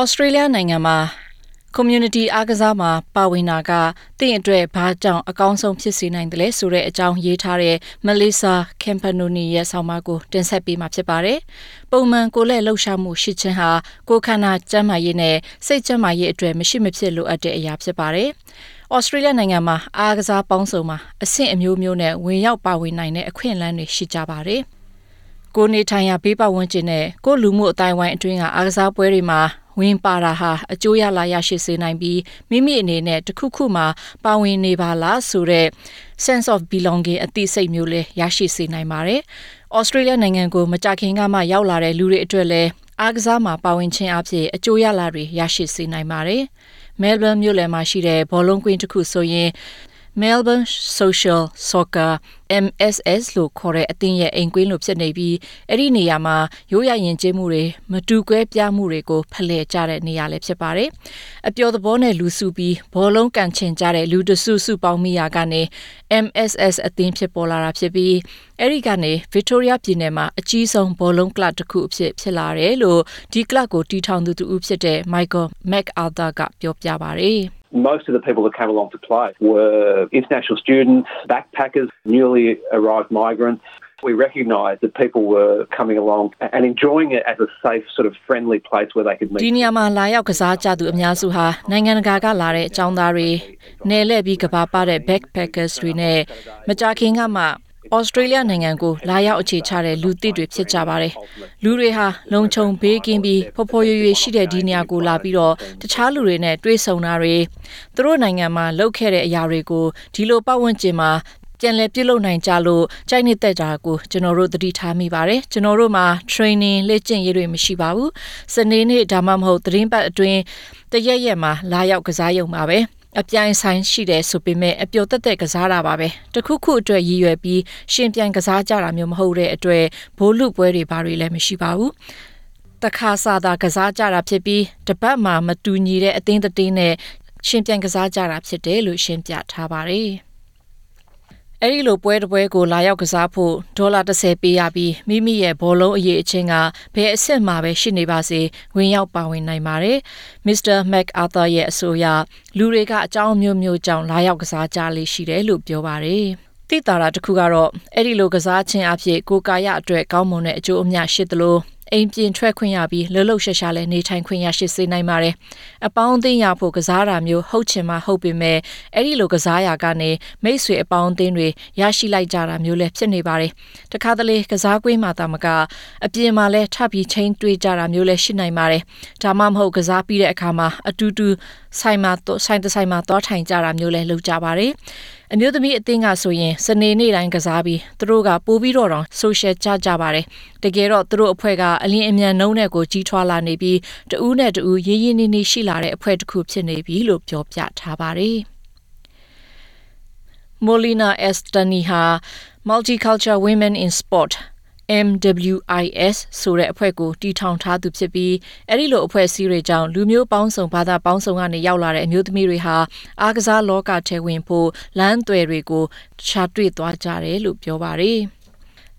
ဩစတြေးလျနိုင်ငံမှာ community အားကစားမှာပါဝင်တာကတင့်အတွက်ဘာကြောင့်အကောင်းဆုံးဖြစ်စေနိုင်တယ်လဲဆိုတဲ့အကြောင်းရေးထားတဲ့ Melissa Campanoni ရဲ့ဆောင်းပါးကိုတင်ဆက်ပေးမှာဖြစ်ပါတယ်။ပုံမှန်ကိုယ်လက်လှုပ်ရှားမှုရှိခြင်းဟာကိုယ်ခန္ဓာကျန်းမာရေးနဲ့စိတ်ကျန်းမာရေးအတွက်မရှိမဖြစ်လိုအပ်တဲ့အရာဖြစ်ပါတယ်။ဩစတြေးလျနိုင်ငံမှာအားကစားပေါင်းစုံမှာအဆင့်အမျိုးမျိုးနဲ့ဝင်ရောက်ပါဝင်နိုင်တဲ့အခွင့်အလမ်းတွေရှိကြပါတယ်။ကိုနေထိုင်ရာဘေးပတ်ဝန်းကျင်နဲ့ကိုလူမှုအတိုင်းဝိုင်းအတွင်းကအားကစားပွဲတွေမှာ ဝင်ပါတာဟာအကျိုးရလာရရှိစေနိုင်ပြီးမိမိအနေနဲ့တခုခုမှပါဝင်နေပါလားဆိုတဲ့ sense of belonging အသိစိတ်မျိုးလေးရရှိစေနိုင်ပါတယ်။ Australia နိုင်ငံကိုမကြခင်ကမှရောက်လာတဲ့လူတွေအတွက်လည်းအားကစားမှာပါဝင်ခြင်းအဖြစ်အကျိုးရလာတွေရရှိစေနိုင်ပါတယ်။ Melbourne မြို့လယ်မှာရှိတဲ့ဘောလုံးကွင်းတစ်ခုဆိုရင် Melbourne Social Soccer MSS လို့ခေါ်တဲ့အသင်းရဲ့အိမ်ကွင်းလိုဖြစ်နေပြီးအဲ့ဒီနေရာမှာရိုးရရင်ကျေးမှုတွေမတူကွဲပြားမှုတွေကိုဖလှယ်ကြတဲ့နေရာလည်းဖြစ်ပါတယ်။အပျော်သဘောနဲ့လူစုပြီးဘောလုံးကန်ချင်ကြတဲ့လူတစုစုပေါင်းမိရာကနေ MSS အသင်းဖြစ်ပေါ်လာတာဖြစ်ပြီးအဲ့ဒီကနေ Victoria ပြည်နယ်မှာအကြီးဆုံးဘောလုံးကလပ်တစ်ခုအဖြစ်ဖြစ်လာတယ်လို့ဒီကလပ်ကိုတီထောင်သူတူဖြစ်တဲ့ Michael MacArthur ကပြောပြပါတယ်။ Most of the people that came along to play were international students, backpackers, newly arrived migrants. We recognised that people were coming along and enjoying it as a safe, sort of friendly place where they could meet. ဒီနေရာမှာလာရောက်ကစားကြသူအများစုဟာနိုင်ငံတကာကလာတဲ့အကြောင်းသားတွေနယ်လှည့်ပြီးကဘာပါတဲ့ backpackers တွေနဲ့မကြခင်ကမှ ဩစတြေးလျနိုင်ငံကိုလာရောက်အခြေချတဲ့လူသစ်တွေဖြစ်ကြပါတယ်။လူတွေဟာလုံခြုံဘေးကင်းပြီးဖော်ဖော်ရွရွရှိတဲ့ဒီနေရာကိုလာပြီးတော့တခြားလူတွေနဲ့တွေ့ဆုံတာတွေသူတို့နိုင်ငံမှာလုပ်ခဲ့တဲ့အရာတွေကိုဒီလိုပတ်ဝန်းကျင်မှာပြန်လည်ပြုလုပ်နိုင်ကြလို့ကြိုက်နေတဲ့ကြတာကိုကျွန်တော်တို့သတိထားမိပါတယ်ကျွန်တော်တို့မှာ training လေ့ကျင့်ရေးတွေမရှိပါဘူးစနေနေ့ဒါမှမဟုတ်သတင်းပတ်အတွင်းတရက်ရက်မှာလာရောက်ကစားရုံပါပဲ အပြိုင်ဆိုင်ရှိတယ်ဆိုပေမဲ့အပျော်သက်သက်ကစားတာပါပဲတခုခုအတွက်ရည်ရွယ်ပြီးရှင်ပြိုင်ကစားကြတာမျိုးမဟုတ်တဲ့အတွက်ဘိုးလူပွဲတွေဘာတွေလည်းမရှိပါဘူးတခါစာသာကစားကြတာဖြစ်ပြီးတပတ်မှမတူညီတဲ့အသင်းတင်းနဲ့ရှင်ပြိုင်ကစားကြတာဖြစ်တယ်လို့ရှင်းပြထားပါတယ် အဲ့ဒီလိုပွဲတစ်ပွဲကိုလာရောက်ကစားဖို့ဒေါ်လာ30ပေးရပြီးမိမိရဲ့ဘောလုံးအရေးအချင်းကဘယ်အဆင့်မှာပဲရှိနေပါစေဝင်ရောက်ပါဝင်နိုင်ပါတယ်။ Mr. MacArthur ရဲ့အဆိုအရလူတွေကအကြောင်းမျိုးမျိုးကြောင့်လာရောက်ကစားကြလေးရှိတယ်လို့ပြောပါတယ်။တိတာတာတစ်ခုကတော့အဲ့ဒီလိုကစားခြင်းအဖြစ်ကိုကာယအတွက်ကောင်းမွန်တဲ့အကျိုးအမြတ်ရှိသလို အိမ်ပြင်ထွက်ခွင့်ရပြီးလှလှရှာရှာလည်းနေထိုင်ခွင့်ရရှိစေနိုင်ပါတယ်။အပေါင်းအသင်းရဖို့ကစားတာမျိုးဟုတ်ချင်မှဟုတ်ပေမဲ့အဲ့ဒီလိုကစားရာကနေမိတ်ဆွေအပေါင်းအသင်းတွေရရှိလိုက်ကြတာမျိုးလည်းဖြစ်နေပါတယ်။တခါတလေကစားကွင်းမှာတာမကအပြင်မှာလည်းထပ်ပြီးချင်းတွေးကြတာမျိုးလည်းရှိနိုင်ပါတယ်။ဒါမှမဟုတ်ကစားပြီးတဲ့အခါမှာအတူတူဆိုင်မှာဆိုင်တဆိုင်မှာတောထိုင်ကြတာမျိုးလည်းလုပ်ကြပါတယ်။ အမျိုးသမီးအသင်းကဆိုရင်စနေနေ့တိုင်းကစားပြီးသူတို့ကပိုးပြီးတော့တောင်ဆိုရှယ်ကြကြပါတယ်တကယ်တော့သူတို့အဖွဲ့ကအလင်းအမြန်နှုံးတဲ့ကိုကြီးထွားလာနေပြီးတဦးနဲ့တဦးရင်းရင်းနှီးနှီးရှိလာတဲ့အဖွဲ့တစ်ခုဖြစ်နေပြီလို့ပြောပြထားပါတယ် Molina Estani ဟာ Multicultural Women in Sport MWIS ဆိုတဲ့အဖွဲ့ကိုတီထောင်ထားသူဖြစ်ပြီးအဲ့ဒီလိုအဖွဲ့အစည်းတွေကြောင့်လူမျိုးပေါင်းစုံဘာသာပေါင်းစုံကနေရောက်လာတဲ့အမျိုးသမီးတွေဟာအားကစားလောကထဲဝင်ဖို့လမ်းသွယ်တွေကိုရှာတွေ့သွားကြတယ်လို့ပြောပါတယ်။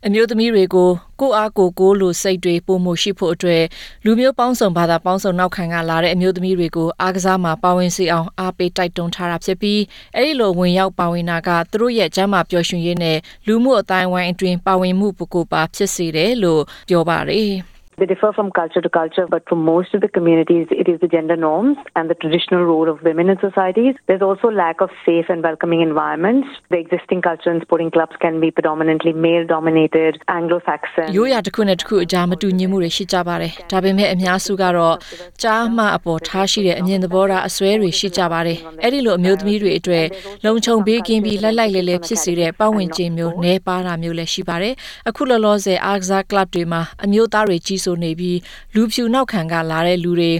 အမျိုးသမီးတွေကိုကိုအားကိုကိုလိုစိတ်တွေပုံမှုရှိဖို့အတွက်လူမျိုးပေါင်းစုံဘာသာပေါင်းစုံနောက်ခံကလာတဲ့အမျိုးသမီးတွေကိုအားကစားမှာပါဝင်စေအောင်အားပေးတိုက်တွန်းထားတာဖြစ်ပြီးအဲဒီလိုဝင်ရောက်ပါဝင်တာကသူတို့ရဲ့ကျမ်းမာပျော်ရွှင်ရေးနဲ့လူမှုအတိုင်းဝိုင်းအတွင်းပါဝင်မှုပုဂ္ဂိုလ်ပါဖြစ်စေတယ်လို့ပြောပါတယ် They differ from culture to culture, but for most of the communities, it is the gender norms and the traditional role of women in societies. There's also lack of safe and welcoming environments. The existing culture and sporting clubs can be predominantly male-dominated, Anglo-Saxon. ရိုးရာတစ်ခုနဲ့တစ်ခုအကြားမတူညီမှုတွေရှိကြပါတယ်။ဒါပေမဲ့အများစုကတော့ကြားမှအပေါ်ထားရှိတဲ့အမြင်သဘောထားအစွဲတွေရှိကြပါတယ်။အဲ့ဒီလိုအမျိုးသမီးတွေအတွက်လုံခြုံဘေးကင်းပြီးလက်လိုက်လဲလဲဖြစ်စေတဲ့ပတ်ဝန်းကျင်မျိုးနဲပါတာမျိုးလည်းရှိပါတယ်။အခုလောလောဆယ်အားကစားကလပ်တွေမှာအမျိုးသားတွေကြီးဆို ုနေပြီးလူဖြူနောက်ခံကလာတဲ့လူတွေ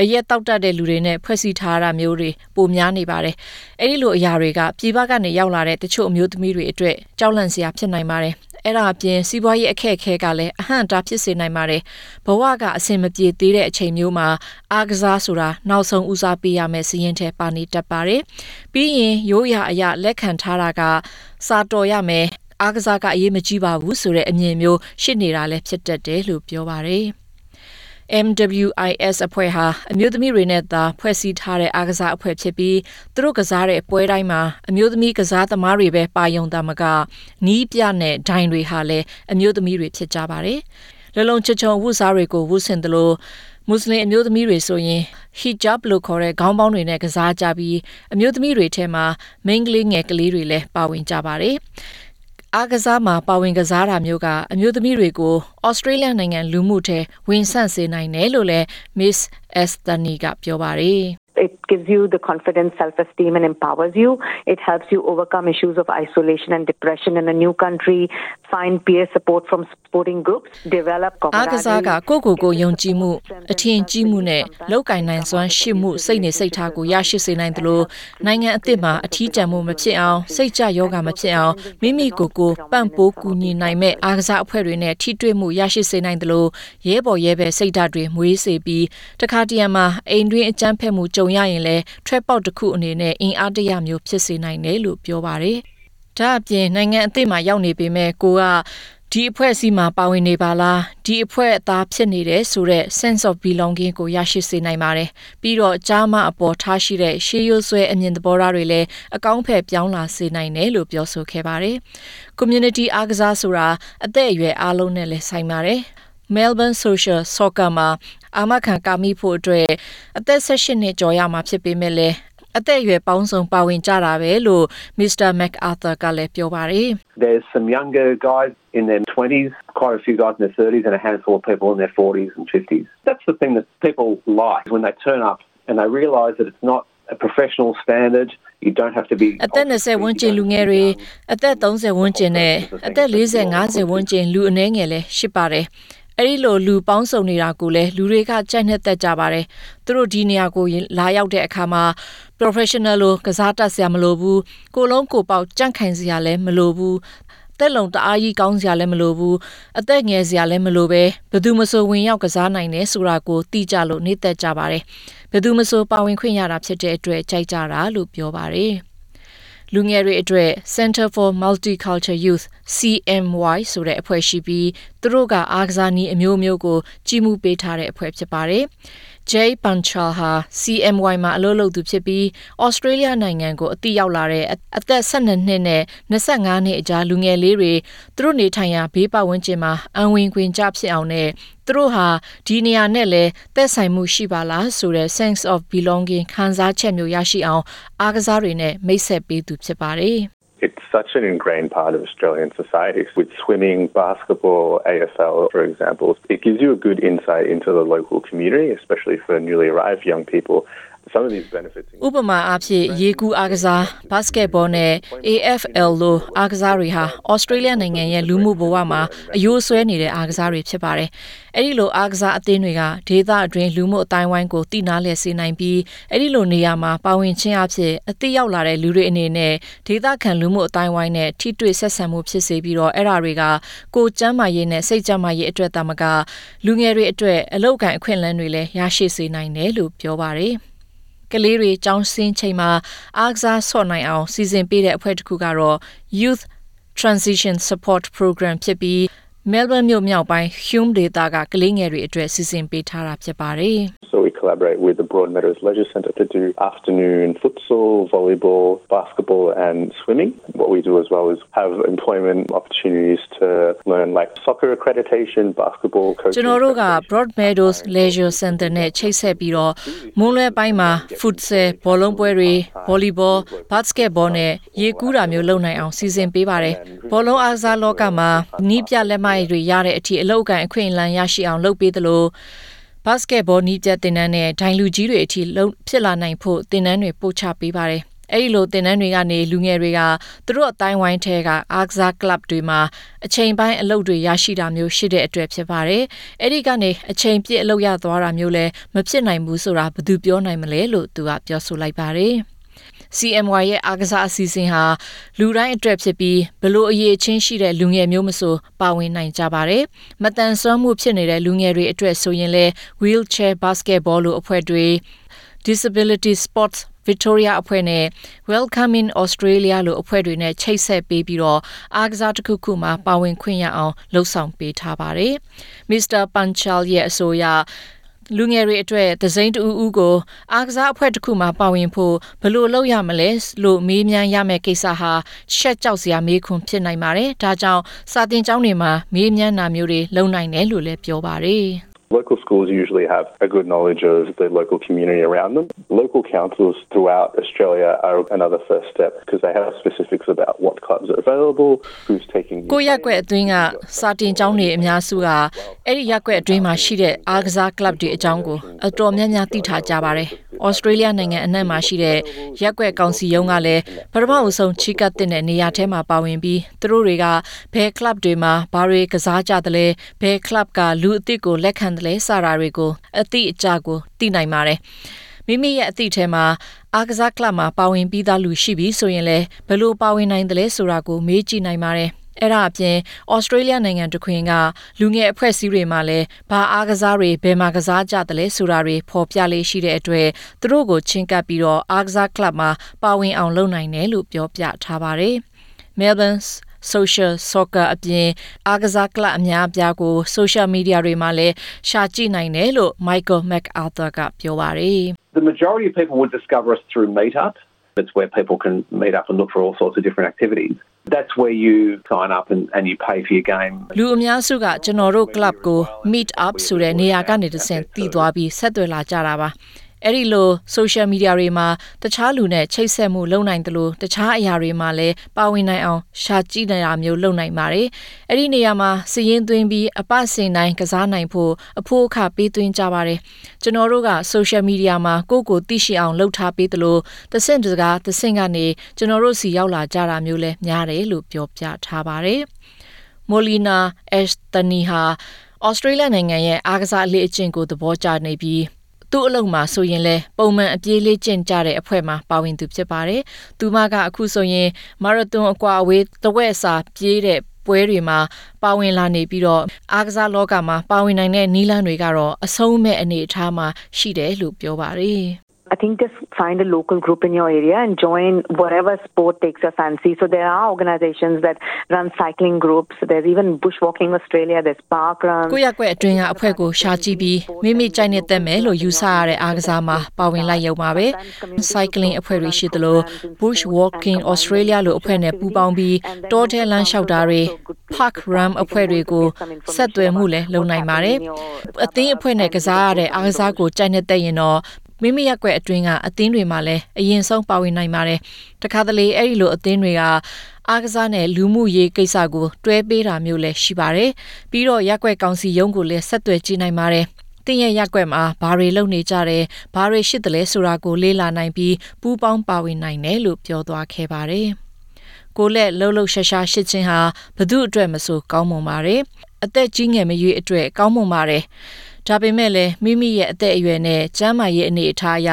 အရက်တောက်တတ်တဲ့လူတွေနဲ့ဖွဲ့စည်းထားတာမျိုးတွေပိုများနေပါတယ်။အဲဒီလိုအရာတွေကပြည်ပကနေရောက်လာတဲ့တချို့အမျိုးသမီးတွေအတွက်ကြောက်လန့်စရာဖြစ်နိုင်ပါတယ်။အဲ့ဒါအပြင်စီးပွားရေးအခက်အခဲကလည်းအဟန့်တားဖြစ်စေနိုင်ပါတယ်။ဘဝကအဆင်မပြေသေးတဲ့အချိန်မျိုးမှာအားကစားဆိုတာနောက်ဆုံးဦးစားပေးရမယ့်စီးရင်ထဲပါနေတတ်ပါတယ်။ပြီးရင်ရိုးရာအရာလက်ခံထားတာကစာတော်ရမယ် အားကစားကအရေးမကြီးပါဘူးဆိုတဲ့အမြင်မျိုးရှိနေတာလည်းဖြစ်တတ်တယ်လို့ပြောပါတယ်။ MWIS အဖွဲ့ဟာအမျိုးသမီးတွေနဲ့သာဖွဲ့စည်းထားတဲ့အားကစားအဖွဲ့ဖြစ်ပြီးသူတို့ကစားတဲ့ပွဲတိုင်းမှာအမျိုးသမီးကစားသမားတွေပဲပါယုံတာမကနီးပြနဲ့ဒိုင်တွေဟာလည်းအမျိုးသမီးတွေဖြစ်ကြပါတယ်။လလုံးချချုံဝတ်စားတွေကိုဝတ်ဆင်တယ်လို့မွတ်စလင်အမျိုးသမီးတွေဆိုရင် hijab လို့ခေါ်တဲ့ခေါင်းပေါင်းတွေနဲ့ကစားကြပြီးအမျိုးသမီးတွေထဲမှာမိန်းကလေးငယ်ကလေးတွေလည်းပါဝင်ကြပါတယ်။ အားကစားမှာပါဝင်ကစားတာမျိုးကအမျိုးသမီးတွေကိုဩစတြေးလျနိုင်ငံလူမှုထဲဝင်ဆန့်စေနိုင်တယ်လို့လည်း Miss Estani ကပြောပါတယ်။ It gives you the confidence, self esteem, and empowers you. It helps you overcome issues of isolation and depression in a new country, find peer support from sporting groups, develop အားကစားကကိုကိုကိုယုံကြည်မှုအထင်ကြီးမှုနဲ့လောက်ကင်နိုင်စွမ်းရှိမှုစိတ်နေစိတ်ထားကိုရရှိစေနိုင်တယ်လို့နိုင်ငံအသစ်မှာအထီးကျန်မှုမဖြစ်အောင်စိတ်ကြယောဂမဖြစ်အောင်မိမိကိုယ်ကိုပံ့ပိုးကူညီနိုင်မဲ့အားကစားအဖွဲ့တွေနဲ့ထိတွေ့မှုရရှိစေနိုင်တယ်လို့ရဲဘော်ရဲဘဲစိတ်ဓာတ်တွေမွေးစေပြီးတခါတရံမှာအိမ်တွင်းအကြမ်းဖက်မှုကြုံရရင်လည်းထွက်ပေါက်တစ်ခုအနေနဲ့အင်အားတရမျိုးဖြစ်စေနိုင်တယ်လို့ပြောပါတယ်။ဒါအပြင်နိုင်ငံအသစ်မှာရောက်နေပေမဲ့ကိုကဒီအဖွဲ့အစည်းမှာပါဝင်နေပါလားဒီအဖွဲ့အသားဖြစ်နေတဲ့ဆိုတဲ့ sense of belonging ကိုရရှိစေနိုင်ပါတယ်ပြီးတော့ကြားမအပေါ်ထားရှိတဲ့ရှေးရိုးဆွဲအမြင်သဘောထားတွေလည်းအကောင်းဖက်ပြောင်းလာစေနိုင်တယ်လို့ပြောဆိုခဲ့ပါတယ် community အားကစားဆိုတာအသက်အရွယ်အားလုံးနဲ့လည်းဆိုင်ပါတယ် Melbourne Social Soccer မှာအာမခံကာမိဖို့အတွက်အသက်16နှစ်ကျော်ရမှာဖြစ်ပေမဲ့လည်းအသက်အရွယ်ပေါင်းစုံပါဝင်ကြတာပဲလို့ Mr. MacArthur ကလည်းပြောပါတယ် There's some younger guys in their 20s, quite a few guys in their 30s and a handful of people in their 40s and 50s. That's the thing that people like when they turn up and they realise that it's not a professional standard. You don't have to be အသက်20ဝန်းကျင်လူငယ်တွေအသက်30ဝန်းကျင်နဲ့အသက်40 50ဝန်းကျင်လူအနည်းငယ်လည်းရှိပါတယ် အဲ့ဒီလိုလူပေါင်းစုံနေတာကိုလည်းလူတွေကကြိုက်နှစ်သက်ကြပါတယ်သူတို့ဒီနေရာကိုလာရောက်တဲ့အခါမှာ professional လို့ကစားတတ်စရာမလိုဘူးကိုလုံးကိုပေါက်ကြန့်ခိုင်စရာလည်းမလိုဘူးသက်လုံတအားကြီးကောင်းစရာလည်းမလိုဘူးအသက်ငယ်စရာလည်းမလိုပဲဘယ်သူမဆိုဝင်ရောက်ကစားနိုင်တယ်ဆိုတာကိုသိကြလို့နေသက်ကြပါတယ်ဘယ်သူမဆိုပါဝင်ခွင့်ရတာဖြစ်တဲ့အတွက်ကြိုက်ကြတာလို့ပြောပါတယ် လူငယ်တွေအတွက် Center for Multicultural Youth CMY ဆိုတဲ့အဖွဲ့ရှိပြီးသူတို့ကအားကစားနည်းအမျိုးမျိုးကိုကြီးမှုပေးထားတဲ့အဖွဲ့ဖြစ်ပါတယ်။ Jay Panchal ဟာ CMY မှာအလုပ်လုပ်သူဖြစ်ပြီးဩစတြေးလျနိုင်ငံကိုအတိရောက်လာတဲ့အသက်12နှစ်နဲ့25နှစ်အကြားလူငယ်လေးတွေသူတို့နေထိုင်ရာဘေးပတ်ဝန်းကျင်မှာအံဝင်ခွင်ကြဖြစ်အောင်နဲ့သူတို့ဟာဒီနေရာနဲ့လည်းသက်ဆိုင်မှုရှိပါလားဆိုတဲ့ sense of belonging ခံစားချက်မျိုးရရှိအောင်အားကစားတွေနဲ့မိတ်ဆက်ပေးသူဖြစ်ပါတယ် It's such an ingrained part of Australian society. With swimming, basketball, AFL, for example, it gives you a good insight into the local community, especially for newly arrived young people. Some of these benefits ဥပမာအားဖြင့် ရေကူးအားကစား ဘတ်စကက်ဘောနဲ့ AFL လို အားကစားတွေဟာ ဩစတြေးလျနိုင်ငံရဲ့ လူမှုဘဝမှာအယိုးဆွဲနေတဲ့ အားကစားတွေ ဖြစ်ပါတယ်။အဲဒီလို အားကစားအသင်းတွေက ဒေသအတွင်း လူမှုအတိုင်းဝိုင်းကိုတည်နာလည်စေနိုင်ပြီး အဲဒီလိုနေရာမှာ ပါဝင်ခြင်းအဖြစ်အသိရောက်လာတဲ့ လူတွေအနေနဲ့ ဒေသခံ လူမှုအတိုင်းဝိုင်းနဲ့ ထိတွေ့ဆက်ဆံမှု ဖြစ်စေပြီးတော့ အဲ့ဒါတွေက ကိုကျမ်းမာရေးနဲ့ စိတ်ကျန်းမာရေးအတွက်တာမက လူငယ်တွေအတွက် အလောက်ကန်အခွင့်အလမ်းတွေလည်း ရရှိစေနိုင်တယ်လို့ ပြောပါတယ်။ ကလေးတွေကျောင်းဆင်းချိန်မှာအားကစားဆော့နိုင်အောင်စီစဉ်ပေးတဲ့အဖွဲ့တစ်ခုကတော့ Youth Transition Support Program ဖြစ်ပြီး Melbourne မြို့မြောက်ပိုင်း Hume ဒေသကကလေးငယ်တွေအတွက်စီစဉ်ပေးထားတာဖြစ်ပါတယ် So we collaborate with the Broadmeadows Leisure Centre to do afternoon futsal, volleyball, basketball and swimming. What we do as well is have employment opportunities to learn like soccer accreditation, basketball coaching. ကျွန်တော်တို့က Broadmeadows Leisure Centre နဲ့ချိတ်ဆက်ပြီးတော့မွန်းလွဲပိုင်းမှာ futsal ဘောလုံးပွဲတွေ volleyball, basketball နဲ့ရေကူးတာမျိုးလုပ်နိုင်အောင်စီစဉ်ပေးပါတယ်။ဘောလုံးအားကစားလောကမှာနီးပြလက်မိုက်တွေရတဲ့အထိအလောက်ကန်အခွင့်အလမ်းရရှိအောင်လုပ်ပေးသလို ဘတ်စကက်ဘောနီးပြတင်နန်းနဲ့ဒိုင်လူကြီးတွေအထိလုံဖြစ်လာနိုင်ဖို့တင်နန်းတွေပို့ချပေးပါတယ်။အဲ့ဒီလိုတင်နန်းတွေကနေလူငယ်တွေကသူတို့အတိုင်းဝိုင်းထဲကအားကစားကလပ်တွေမှာအချိန်ပိုင်းအလုပ်တွေရရှိတာမျိုးရှိတဲ့အတွက်ဖြစ်ပါတယ်။အဲ့ဒီကနေအချိန်ပြည့်အလုပ်ရသွားတာမျိုးလည်းမဖြစ်နိုင်ဘူးဆိုတာဘယ်သူပြောနိုင်မလဲလို့သူကပြောဆိုလိုက်ပါတယ်။ CMY ရဲ့အားကစားအစီအစဉ်ဟာလူတိုင်းအတွက်ဖြစ်ပြီးဘလို့အရေးချင်းရှိတဲ့လူငယ်မျိုးမဆိုပါဝင်နိုင်ကြပါတယ်။မတန်ဆွမ်းမှုဖြစ်နေတဲ့လူငယ်တွေအတွက်ဆိုရင်လည်း wheelchair basketball လိုအဖွဲ့တွေ disability sports Victoria အဖွဲ့နဲ့ Welcome in Australia လိုအဖွဲ့တွေနဲ့ချိတ်ဆက်ပေးပြီးတော့အားကစားတစ်ခုခုမှာပါဝင်ခွင့်ရအောင်လှုံ့ဆော်ပေးထားပါတယ်။ Mr. Panchal ရဲ့အဆိုအရ လူငယ်တွေအတွက်သစိမ့်တူဦးကိုအားကစားအဖွဲ့တစ်ခုမှာပါဝင်ဖို့ဘယ်လိုလုပ်ရမလဲလို့မေးမြန်းရမယ့်ကိစ္စဟာရှက်ကြောက်စရာမေးခွန်းဖြစ်နိုင်ပါတယ်။ဒါကြောင့်စာတင်ကျောင်းတွေမှာမေးမြန်းတာမျိုးတွေလုပ်နိုင်တယ်လို့လည်းပြောပါတယ်။ Local schools usually have a good knowledge of the local community around them. Local councils throughout Australia are another first step because they have specifics about what clubs are available, who's taking ကိုရက်ွက်အတွင်းကစာတင်ကျောင်းတွေအများစုကအဲ့ဒီရက်ွက်အတွင်းမှာရှိတဲ့အားကစားကလပ်တွေအကြောင်းကိုအတော်များများသိထားကြပါတယ်။ ဩစတြေးလျနိုင်ငံအနှံ့မှာရှိတဲ့ရက်ွက်ကောင်စီရုံးကလည်းပထမအဆုံးချီကပ်တဲ့နေရာထဲမှာပါဝင်ပြီးသူတို့တွေကဘယ်ကလပ်တွေမှာဘာတွေကစားကြတယ်လဲဘယ်ကလပ်ကလူအစ်စ်ကိုလက်ခံတယ်လဲစတာတွေကိုအတိအကျကိုသိနိုင်ပါတယ်။မိမိရဲ့အသည့်ထဲမှာအားကစားကလပ်မှာပါဝင်ပြီးသားလူရှိပြီဆိုရင်လည်းဘယ်လိုပါဝင်နိုင်တယ်လဲဆိုတာကိုမေးကြည့်နိုင်ပါတယ်။ အဲ့ဒါအပြင်ဩစတြေးလျနိုင်ငံတခွင်ကလူငယ်အဖွဲ့အစည်းတွေမှာလည်းဘာအားကစားတွေဘယ်မှာကစားကြတယ်လဲဆိုတာတွေဖော်ပြလေးရှိတဲ့အတွက်သူတို့ကိုချင်းကပ်ပြီးတော့အားကစားကလပ်မှာပါဝင်အောင်လုပ်နိုင်တယ်လို့ပြောပြထားပါတယ်။ Melbourne's social soccer အပြင်အားကစားကလပ်အများအပြားကို social media တွေမှာလည်းရှာကြည့်နိုင်တယ်လို့ Michael MacArthur ကပြောပါတယ် The majority of people would discover us through Meetup. It's where people can meet up and look for all sorts of different activities. That's where you sign up and, and you pay for your game. လူအများစုကကျွန်တော်တို့ club ကို meet up ဆိုတဲ့နေရာကနေတစ်ဆင့်တည်သွားပြီးဆက်သွယ်လာကြတာပါ အဲ့ဒီလို social media တွေမှာတခြားလူနဲ့ချိတ်ဆက်မှုလုပ်နိုင်တယ်လို့တခြားအရာတွေမှာလည်းပါဝင်နိုင်အောင်ရှာကြည့်နေတာမျိုးလုပ်နိုင်ပါတယ်။အဲ့ဒီနေရာမှာစီရင်သွင်းပြီးအပစင်တိုင်းကစားနိုင်ဖို့အဖို့အခပေးသွင်းကြပါတယ်။ကျွန်တော်တို့က social media မှာကိုယ့်ကိုသိရှိအောင်လုပ်ထားပေးတယ်လို့သစင့်တကားသစင့်ကနေကျွန်တော်တို့စီရောက်လာကြတာမျိုးလည်းများတယ်လို့ပြောပြထားပါတယ်။ Molina Estani ဟာဩစတြေးလျနိုင်ငံရဲ့အားကစားအလေးအကျင့်ကိုသဘောကျနေပြီး သူ့အလုပ်မှာဆိုရင်လဲပုံမှန်အပြေးလေးကျင့်ကြတဲ့အဖွဲ့မှာပါဝင်သူဖြစ်ပါတယ်။သူမကအခုဆိုရင်မာရသွန်အကွာအဝေးတဝက်စာပြေးတဲ့ပွဲတွေမှာပါဝင်လာနေပြီးတော့အားကစားလောကမှာပါဝင်နိုင်တဲ့နီးလန်းတွေကတော့အဆုံးမဲ့အနေအထားမှာရှိတယ်လို့ပြောပါတယ်။ I think just find a local group in your area and join whatever sport takes your fancy. So there are organizations that run cycling groups. There's even Bushwalking Australia. There's park runs. ကိုရက်ကွက်အတွင်းကအဖွဲ့ကိုရှာကြည့်ပြီးမိမိကြိုက်နေတဲ့မယ်လို့ယူဆရတဲ့အားကစားမှာပါဝင်လိုက်ရုံပါပဲ။ cycling အဖွဲ့တွေရှိသလို Bushwalking Australia လို့အဖွဲ့နဲ့ပူးပေါင်းပြီးတောထဲလမ်းလျှောက်တာတွေ park run အဖွဲ့တွေကိုဆက်သွယ်မှုလည်းလုပ်နိုင်ပါတယ်။အသင်းအဖွဲ့နဲ့ကစားရတဲ့အားကစားကိုကြိုက်နေတဲ့ရင်တော့ မိမိရက်ွက်အတွင်းကအသင်းတွေမှာလည်းအရင်ဆုံးပါဝင်နိုင်ပါတယ်။တခါတလေအဲ့ဒီလိုအသင်းတွေကအားကစားနဲ့လူမှုရေးကိစ္စကိုတွဲပေးတာမျိုးလည်းရှိပါတယ်။ပြီးတော့ရက်ွက်ကောင်စီရုံးကိုလည်းဆက်သွယ်ကြည့်နိုင်ပါတယ်။တင်ရဲ့ရက်ွက်မှာဘာတွေလုပ်နေကြတယ်ဘာတွေရှိတယ်လဲဆိုတာကိုလေ့လာနိုင်ပြီးပူးပေါင်းပါဝင်နိုင်တယ်လို့ပြောသွားခဲ့ပါတယ်။ကိုလက်လှုပ်လှုပ်ရှားရှားရှိခြင်းဟာဘသူအတွက်မဆိုကောင်းမွန်ပါတယ်။အသက်ကြီးငယ်မရွေးအတွက်ကောင်းမွန်ပါတယ်။ ဒါပေမဲ့လည်းမိမိရဲ့အသက်အရွယ်နဲ့ကျန်းမာရေးအနေအထားအရ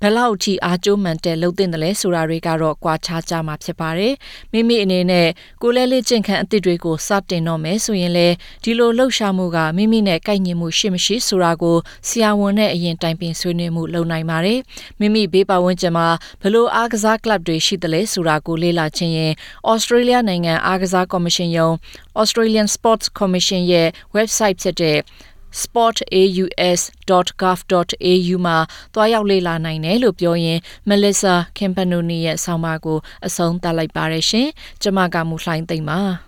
ဘယ်လောက်ထိအားကျိုးမှန်တဲ့လှုပ်တင်တယ်လဲဆိုတာတွေကတော့ကွာခြားကြမှာဖြစ်ပါတယ်။မိမိအနေနဲ့ကိုလဲလေးကျင့်ခံအသစ်တွေကိုစတင်တော့မယ်ဆိုရင်လည်းဒီလိုလှုပ်ရှားမှုကမိမိနဲ့ကိုက်ညီမှုရှိမရှိဆိုတာကိုဆရာဝန်နဲ့အရင်တိုင်ပင်ဆွေးနွေးမှုလုပ်နိုင်ပါတယ်။မိမိဘေးပတ်ဝန်းကျင်မှာဘလို့အားကစားကလပ်တွေရှိတယ်လဲဆိုတာကိုလေ့လာခြင်းရင်ဩစတြေးလျနိုင်ငံအားကစားကော်မရှင်ယုံ Australian Sports Commission ရဲ့ website ဖြစ်တဲ့ sportaus.gov.au မှာတွားရောက်လေ့လာနိုင်တယ်လို့ပြောရင် Melissa Campanoni ရဲ့ဆောင်းပါးကိုအဆုံးသတ်လိုက်ပါရရှင်။ကျွန်မကမူလှိုင်းသိမ့်ပါ။